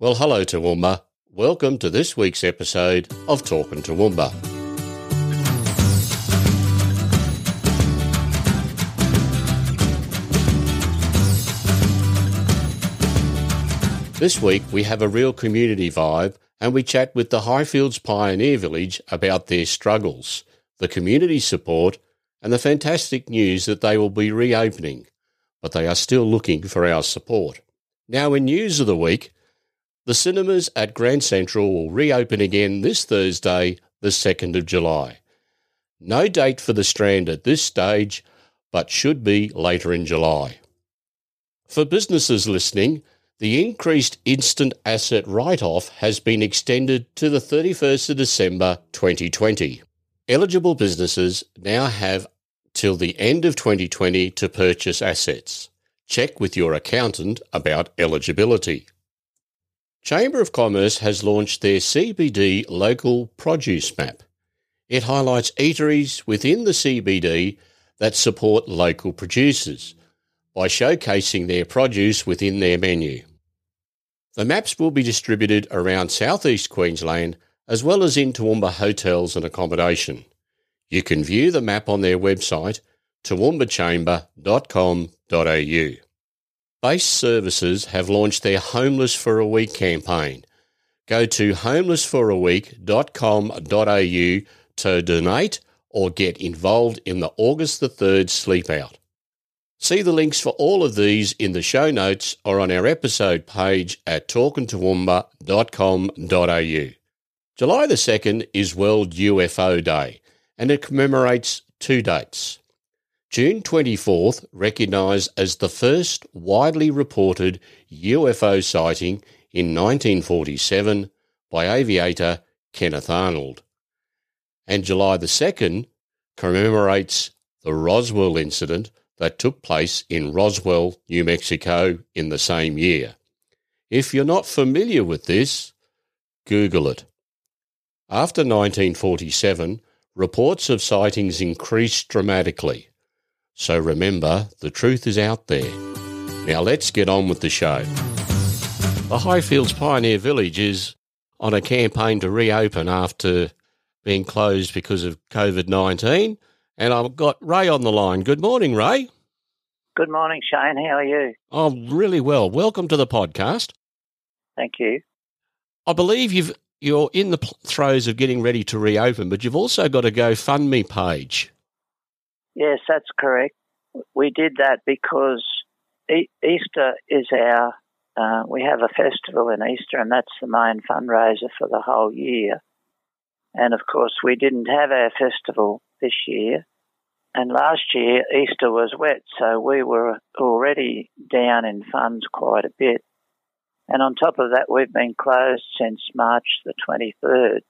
Well, hello, Toowoomba. Welcome to this week's episode of Talking Toowoomba. This week we have a real community vibe and we chat with the Highfields Pioneer Village about their struggles, the community support, and the fantastic news that they will be reopening, but they are still looking for our support. Now, in news of the week, the cinemas at Grand Central will reopen again this Thursday, the 2nd of July. No date for the Strand at this stage, but should be later in July. For businesses listening, the increased instant asset write off has been extended to the 31st of December 2020. Eligible businesses now have till the end of 2020 to purchase assets. Check with your accountant about eligibility. Chamber of Commerce has launched their CBD local produce map. It highlights eateries within the CBD that support local producers by showcasing their produce within their menu. The maps will be distributed around southeast Queensland as well as in Toowoomba hotels and accommodation. You can view the map on their website toowoomba.chamber.com.au. Base Services have launched their Homeless for a Week campaign. Go to homelessforaweek.com.au to donate or get involved in the August the 3rd sleep out. See the links for all of these in the show notes or on our episode page at talkingtoowoomba.com.au. July the 2nd is World UFO Day and it commemorates two dates. June 24th, recognised as the first widely reported UFO sighting in 1947 by aviator Kenneth Arnold. And July the 2nd commemorates the Roswell incident that took place in Roswell, New Mexico in the same year. If you're not familiar with this, Google it. After 1947, reports of sightings increased dramatically. So remember, the truth is out there. Now let's get on with the show. The Highfields Pioneer Village is on a campaign to reopen after being closed because of COVID 19. And I've got Ray on the line. Good morning, Ray. Good morning, Shane. How are you? Oh, really well. Welcome to the podcast. Thank you. I believe you've you're in the throes of getting ready to reopen, but you've also got a GoFundMe page. Yes, that's correct. We did that because Easter is our, uh, we have a festival in Easter, and that's the main fundraiser for the whole year. And of course, we didn't have our festival this year. And last year, Easter was wet, so we were already down in funds quite a bit. And on top of that, we've been closed since March the 23rd.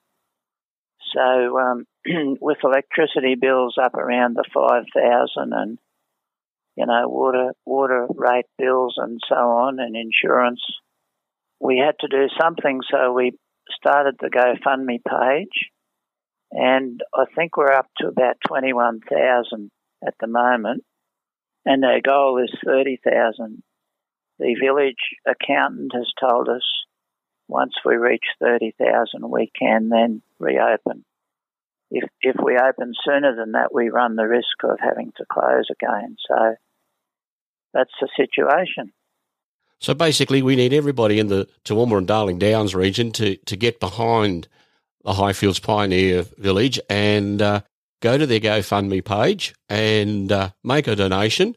So um, with electricity bills up around the 5,000 and, you know, water, water rate bills and so on and insurance, we had to do something. So we started the GoFundMe page and I think we're up to about 21,000 at the moment. And our goal is 30,000. The village accountant has told us once we reach 30,000, we can then reopen. If, if we open sooner than that, we run the risk of having to close again. So that's the situation. So basically, we need everybody in the Toowoomba and Darling Downs region to, to get behind the Highfields Pioneer Village and uh, go to their GoFundMe page and uh, make a donation.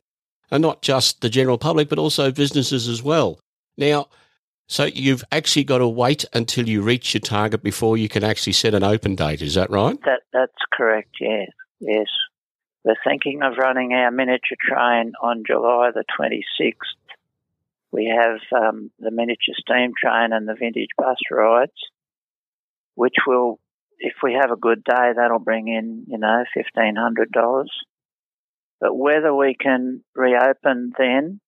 And not just the general public, but also businesses as well. Now, so you've actually got to wait until you reach your target before you can actually set an open date. Is that right? That that's correct. Yes, yes. We're thinking of running our miniature train on July the twenty sixth. We have um, the miniature steam train and the vintage bus rides, which will, if we have a good day, that'll bring in you know fifteen hundred dollars. But whether we can reopen then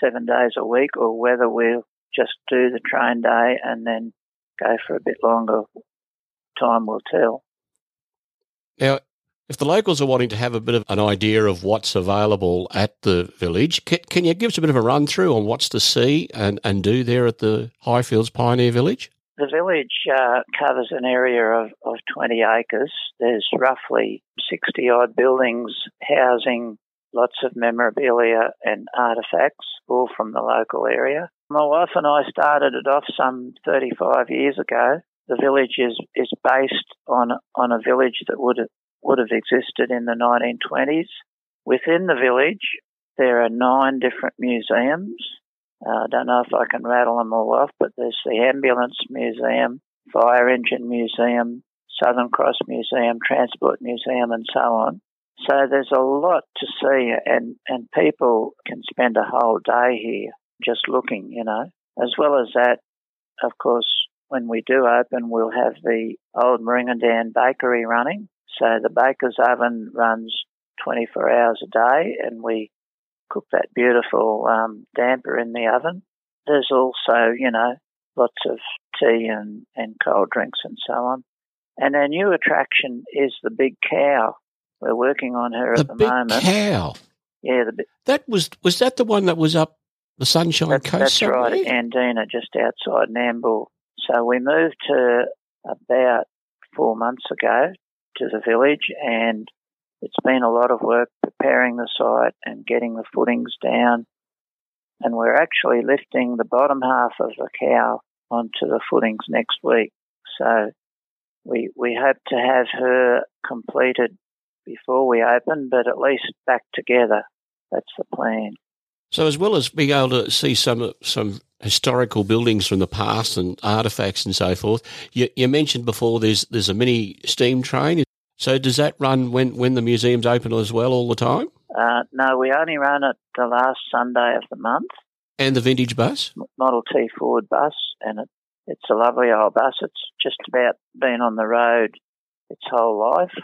seven days a week or whether we'll just do the train day and then go for a bit longer. Time will tell. Now, if the locals are wanting to have a bit of an idea of what's available at the village, can, can you give us a bit of a run through on what's to see and, and do there at the Highfields Pioneer Village? The village uh, covers an area of, of 20 acres. There's roughly 60 odd buildings housing lots of memorabilia and artefacts, all from the local area. My wife and I started it off some 35 years ago. The village is, is based on, on a village that would, would have existed in the 1920s. Within the village, there are nine different museums. Uh, I don't know if I can rattle them all off, but there's the Ambulance Museum, Fire Engine Museum, Southern Cross Museum, Transport Museum, and so on. So there's a lot to see, and, and people can spend a whole day here just looking, you know. As well as that, of course, when we do open, we'll have the old Meringandan bakery running. So the baker's oven runs 24 hours a day, and we cook that beautiful um, damper in the oven. There's also, you know, lots of tea and, and cold drinks and so on. And our new attraction is the big cow. We're working on her the at the big moment. cow. Yeah, the, That was was that the one that was up the Sunshine That's, Coast? that's somewhere? right, Andina, just outside Nambour. So we moved to about four months ago to the village, and it's been a lot of work preparing the site and getting the footings down. And we're actually lifting the bottom half of the cow onto the footings next week. So we we hope to have her completed before we open, but at least back together. That's the plan. So as well as being able to see some some historical buildings from the past and artifacts and so forth, you, you mentioned before there's there's a mini steam train. So does that run when when the museum's open as well all the time? Uh, no, we only run it the last Sunday of the month. And the vintage bus? Model T Ford bus, and it, it's a lovely old bus. It's just about been on the road its whole life.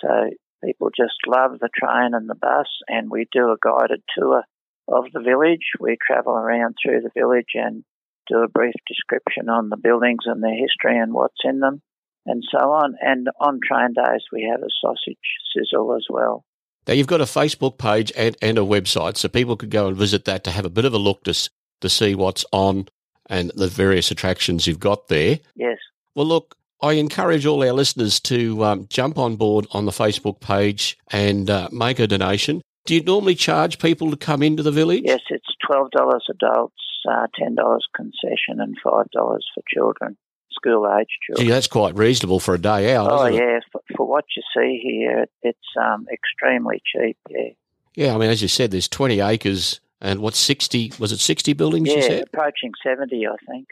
So people just love the train and the bus, and we do a guided tour of the village. We travel around through the village and do a brief description on the buildings and their history and what's in them, and so on. And on train days, we have a sausage sizzle as well. Now you've got a Facebook page and, and a website, so people could go and visit that to have a bit of a look to to see what's on and the various attractions you've got there. Yes. Well, look, I encourage all our listeners to um, jump on board on the Facebook page and uh, make a donation. Do you normally charge people to come into the village? Yes, it's twelve dollars adults, uh, ten dollars concession, and five dollars for children, school age children. Gee, that's quite reasonable for a day out. oh isn't it? yeah, for, for what you see here, it's um, extremely cheap. Yeah, Yeah, I mean, as you said, there's 20 acres and what, 60, was it 60 buildings you yeah, said? approaching seventy, I think.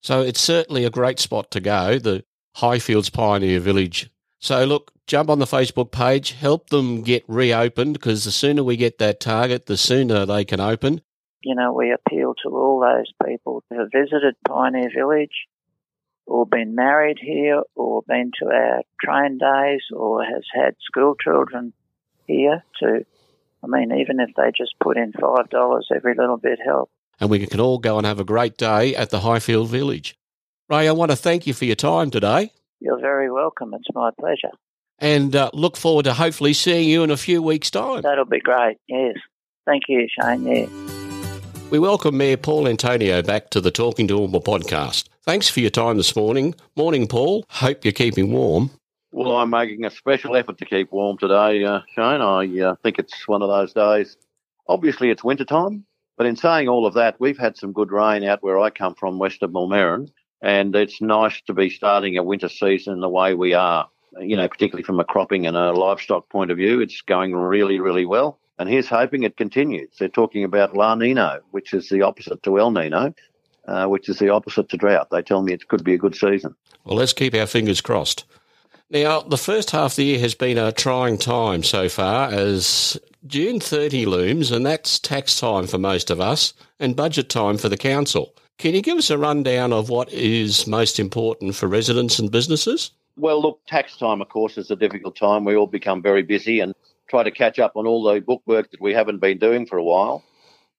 So it's certainly a great spot to go, the Highfields Pioneer Village. So look, jump on the Facebook page, help them get reopened because the sooner we get that target, the sooner they can open. You know, we appeal to all those people who have visited Pioneer Village, or been married here, or been to our train days, or has had school children here. To, I mean, even if they just put in five dollars, every little bit helps. and we can all go and have a great day at the Highfield Village. Ray, I want to thank you for your time today You're very welcome. It's my pleasure. And uh, look forward to hopefully seeing you in a few weeks' time. That'll be great. Yes. Thank you, Shane. Yeah. We welcome Mayor Paul Antonio back to the Talking Toowoomba podcast. Thanks for your time this morning. Morning, Paul. Hope you're keeping warm. Well, I'm making a special effort to keep warm today, uh, Shane. I uh, think it's one of those days. Obviously, it's winter time, but in saying all of that, we've had some good rain out where I come from, west of Millmerran, and it's nice to be starting a winter season the way we are. You know, particularly from a cropping and a livestock point of view, it's going really, really well. And here's hoping it continues. They're talking about La Nino, which is the opposite to El Nino, uh, which is the opposite to drought. They tell me it could be a good season. Well, let's keep our fingers crossed. Now, the first half of the year has been a trying time so far as June 30 looms, and that's tax time for most of us and budget time for the council. Can you give us a rundown of what is most important for residents and businesses? Well, look, tax time, of course, is a difficult time. We all become very busy and try to catch up on all the bookwork that we haven't been doing for a while.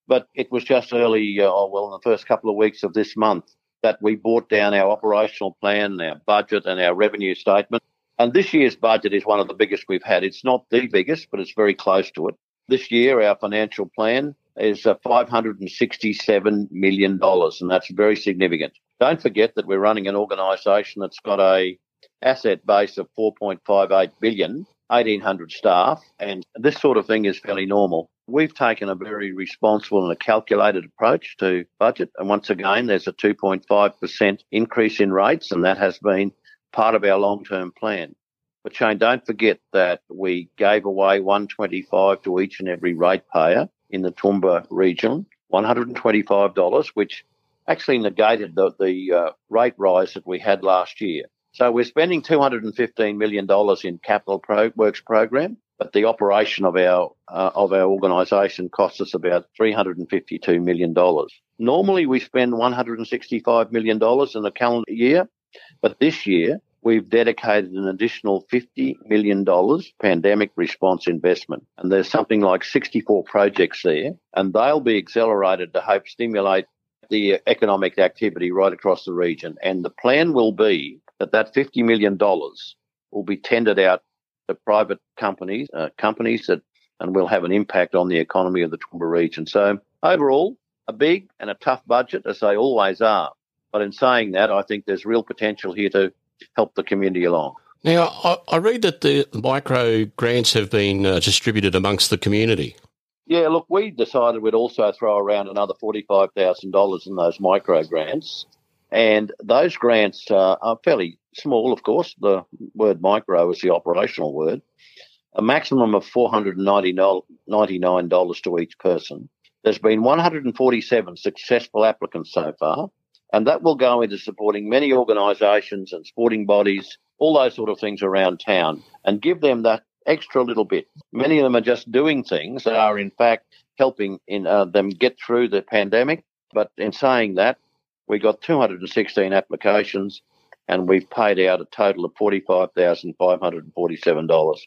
But it was just early, uh, oh, well, in the first couple of weeks of this month, that we brought down our operational plan, our budget, and our revenue statement And this year's budget is one of the biggest we've had. It's not the biggest, but it's very close to it. This year, our financial plan is uh, $567 million, and that's very significant. Don't forget that we're running an organisation that's got a asset base of 4.58 billion, 1,800 staff, and this sort of thing is fairly normal. We've taken a very responsible and a calculated approach to budget, and once again, there's a 2.5% increase in rates, and that has been part of our long-term plan. But Shane, don't forget that we gave away 125 to each and every ratepayer in the Toowoomba region, $125, which actually negated the, the uh, rate rise that we had last year. So we're spending $215 million in capital pro- works program, but the operation of our uh, of our organisation costs us about $352 million. Normally we spend $165 million in a calendar year, but this year we've dedicated an additional $50 million pandemic response investment. And there's something like 64 projects there, and they'll be accelerated to help stimulate the economic activity right across the region. And the plan will be that that $50 million will be tendered out to private companies, uh, companies that, and will have an impact on the economy of the Toowoomba region. So overall, a big and a tough budget, as they always are. But in saying that, I think there's real potential here to help the community along. Now, I, I read that the micro grants have been uh, distributed amongst the community. Yeah, look, we decided we'd also throw around another $45,000 in those micro grants. And those grants uh, are fairly small, of course. The word micro is the operational word. A maximum of $499 to each person. There's been 147 successful applicants so far, and that will go into supporting many organisations and sporting bodies, all those sort of things around town, and give them that extra little bit. Many of them are just doing things that are, in fact, helping in uh, them get through the pandemic. But in saying that, we got 216 applications, and we've paid out a total of $45,547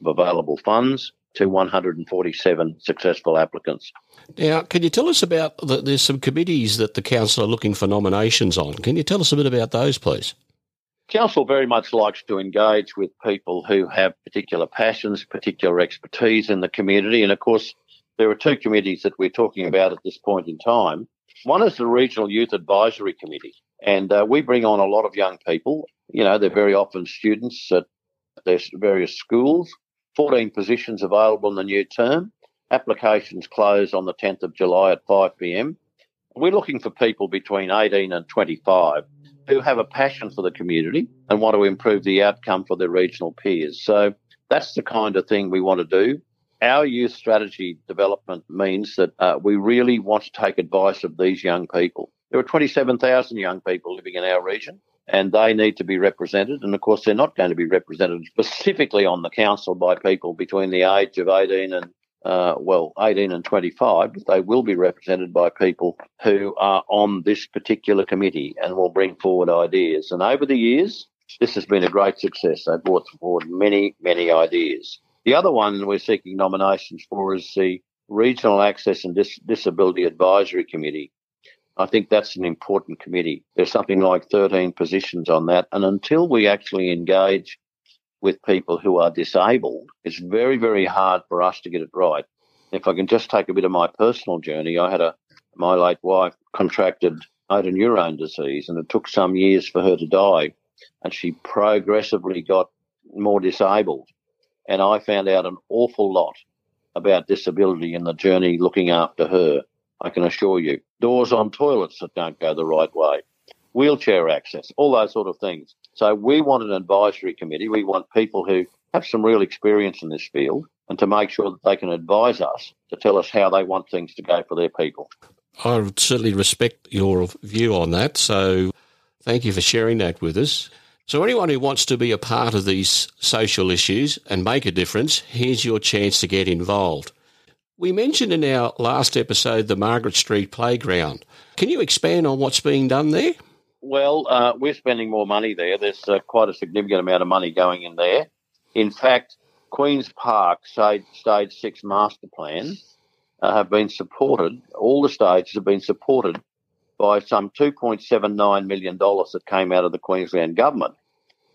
of available funds to 147 successful applicants. Now, can you tell us about the, there's some committees that the council are looking for nominations on? Can you tell us a bit about those, please? Council very much likes to engage with people who have particular passions, particular expertise in the community, and of course, there are two committees that we're talking about at this point in time. One is the Regional Youth Advisory Committee, and uh, we bring on a lot of young people. You know, they're very often students at their various schools 14 positions available in the new term. Applications close on the 10th of July at 5 pm. We're looking for people between 18 and 25 who have a passion for the community and want to improve the outcome for their regional peers. So that's the kind of thing we want to do. Our youth strategy development means that uh, we really want to take advice of these young people. There are 27,000 young people living in our region and they need to be represented. And of course, they're not going to be represented specifically on the council by people between the age of 18 and uh, well, 18 and 25, but they will be represented by people who are on this particular committee and will bring forward ideas. And over the years, this has been a great success. They've brought forward many, many ideas. The other one we're seeking nominations for is the Regional Access and Dis- Disability Advisory Committee. I think that's an important committee. There's something like 13 positions on that. And until we actually engage with people who are disabled, it's very, very hard for us to get it right. If I can just take a bit of my personal journey, I had a, my late wife contracted motor neurone disease and it took some years for her to die. And she progressively got more disabled. And I found out an awful lot about disability in the journey looking after her. I can assure you. Doors on toilets that don't go the right way, wheelchair access, all those sort of things. So we want an advisory committee. We want people who have some real experience in this field and to make sure that they can advise us to tell us how they want things to go for their people. I certainly respect your view on that. So thank you for sharing that with us. So, anyone who wants to be a part of these social issues and make a difference, here's your chance to get involved. We mentioned in our last episode the Margaret Street Playground. Can you expand on what's being done there? Well, uh, we're spending more money there. There's uh, quite a significant amount of money going in there. In fact, Queen's Park Stage, stage 6 Master Plan uh, have been supported, all the stages have been supported by some $2.79 million that came out of the Queensland government.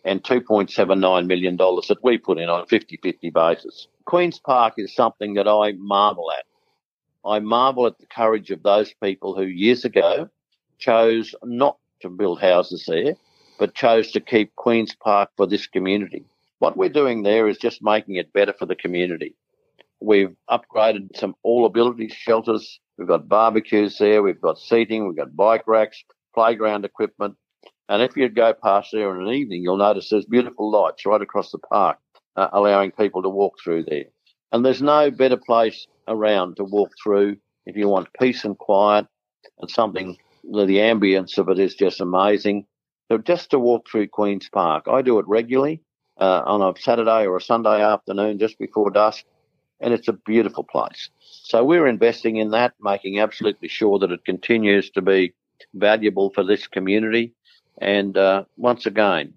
And $2.79 million that we put in on a 50 50 basis. Queen's Park is something that I marvel at. I marvel at the courage of those people who years ago chose not to build houses there, but chose to keep Queen's Park for this community. What we're doing there is just making it better for the community. We've upgraded some all ability shelters. We've got barbecues there. We've got seating. We've got bike racks, playground equipment. And if you go past there in an evening, you'll notice there's beautiful lights right across the park, uh, allowing people to walk through there. And there's no better place around to walk through if you want peace and quiet and something. The ambience of it is just amazing. So just to walk through Queen's Park, I do it regularly uh, on a Saturday or a Sunday afternoon just before dusk, and it's a beautiful place. So we're investing in that, making absolutely sure that it continues to be valuable for this community. And uh, once again,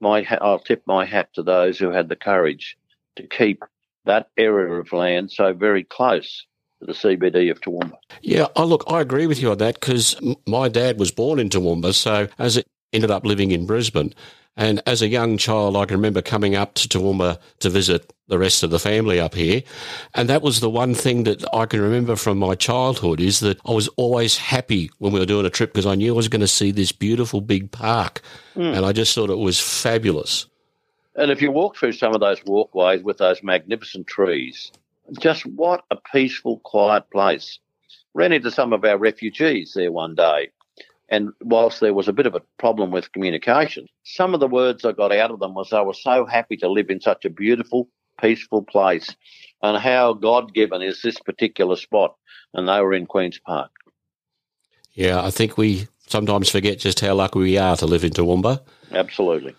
my I'll tip my hat to those who had the courage to keep that area of land so very close to the CBD of Toowoomba. Yeah, oh, look, I agree with you on that because my dad was born in Toowoomba, so as it ended up living in Brisbane, and as a young child, I can remember coming up to Toowoomba to visit the rest of the family up here. And that was the one thing that I can remember from my childhood is that I was always happy when we were doing a trip because I knew I was going to see this beautiful big park. Mm. And I just thought it was fabulous. And if you walk through some of those walkways with those magnificent trees, just what a peaceful, quiet place. Ran into some of our refugees there one day and whilst there was a bit of a problem with communication, some of the words I got out of them was they were so happy to live in such a beautiful, peaceful place and how God given is this particular spot. And they were in Queen's Park. Yeah, I think we sometimes forget just how lucky we are to live in Toowoomba. Absolutely.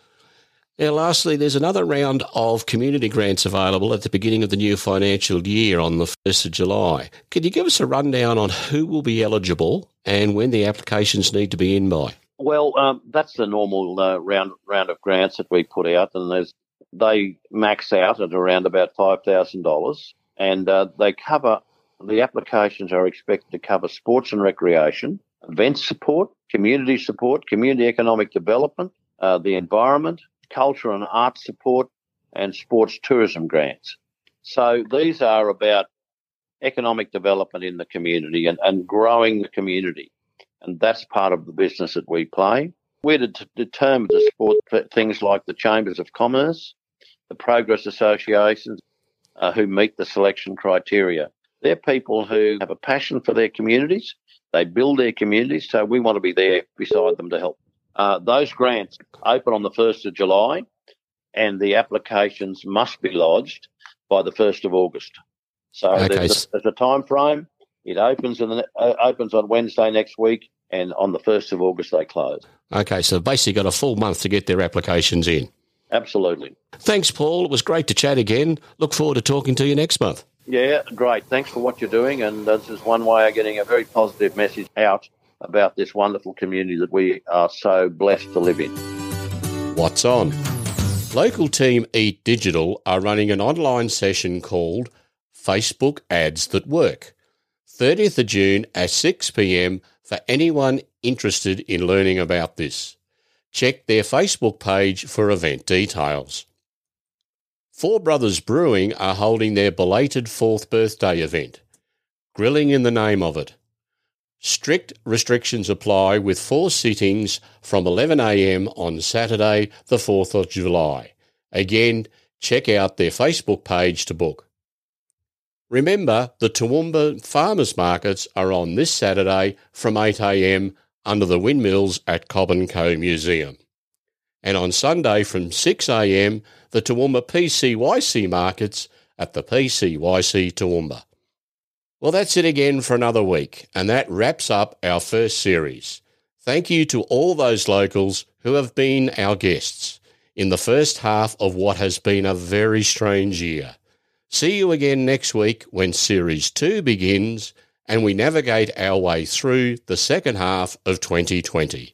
Now, lastly, there's another round of community grants available at the beginning of the new financial year on the 1st of July. Can you give us a rundown on who will be eligible and when the applications need to be in by? Well, um, that's the normal uh, round round of grants that we put out, and they max out at around about five thousand dollars, and uh, they cover the applications are expected to cover sports and recreation, event support, community support, community economic development, uh, the environment, culture and art support, and sports tourism grants. So these are about economic development in the community and, and growing the community. And that's part of the business that we play. We're to determine to support things like the Chambers of Commerce, the Progress Associations, uh, who meet the selection criteria. They're people who have a passion for their communities. They build their communities, so we want to be there beside them to help. Uh, those grants open on the 1st of July and the applications must be lodged by the 1st of August. So okay. there's, a, there's, a, time frame. It opens the, uh, opens on Wednesday next week, and on the 1st of August they close. Okay, so basically got a full month to get their applications in. Absolutely. Thanks, Paul. It was great to chat again. Look forward to talking to you next month. Yeah, great. Thanks for what you're doing, and this is one way of getting a very positive message out about this wonderful community that we are so blessed to live in. What's on? Local team Eat Digital are running an online session called Facebook Ads That Work. 30th of June at 6 pm for anyone interested in learning about this. Check their Facebook page for event details. Four Brothers Brewing are holding their belated fourth birthday event. Grilling in the name of it. Strict restrictions apply with four sittings from 11am on Saturday, the 4th of July. Again, check out their Facebook page to book. Remember, the Toowoomba farmers markets are on this Saturday from 8am under the windmills at Cobb & Co Museum. And on Sunday from 6am, the Toowoomba PCYC markets at the PCYC Toowoomba. Well, that's it again for another week, and that wraps up our first series. Thank you to all those locals who have been our guests in the first half of what has been a very strange year. See you again next week when Series 2 begins and we navigate our way through the second half of 2020.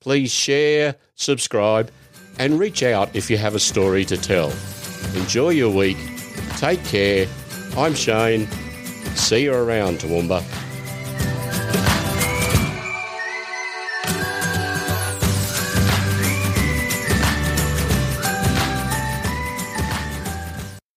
Please share, subscribe, and reach out if you have a story to tell. Enjoy your week. Take care. I'm Shane See you around, Toowoomba.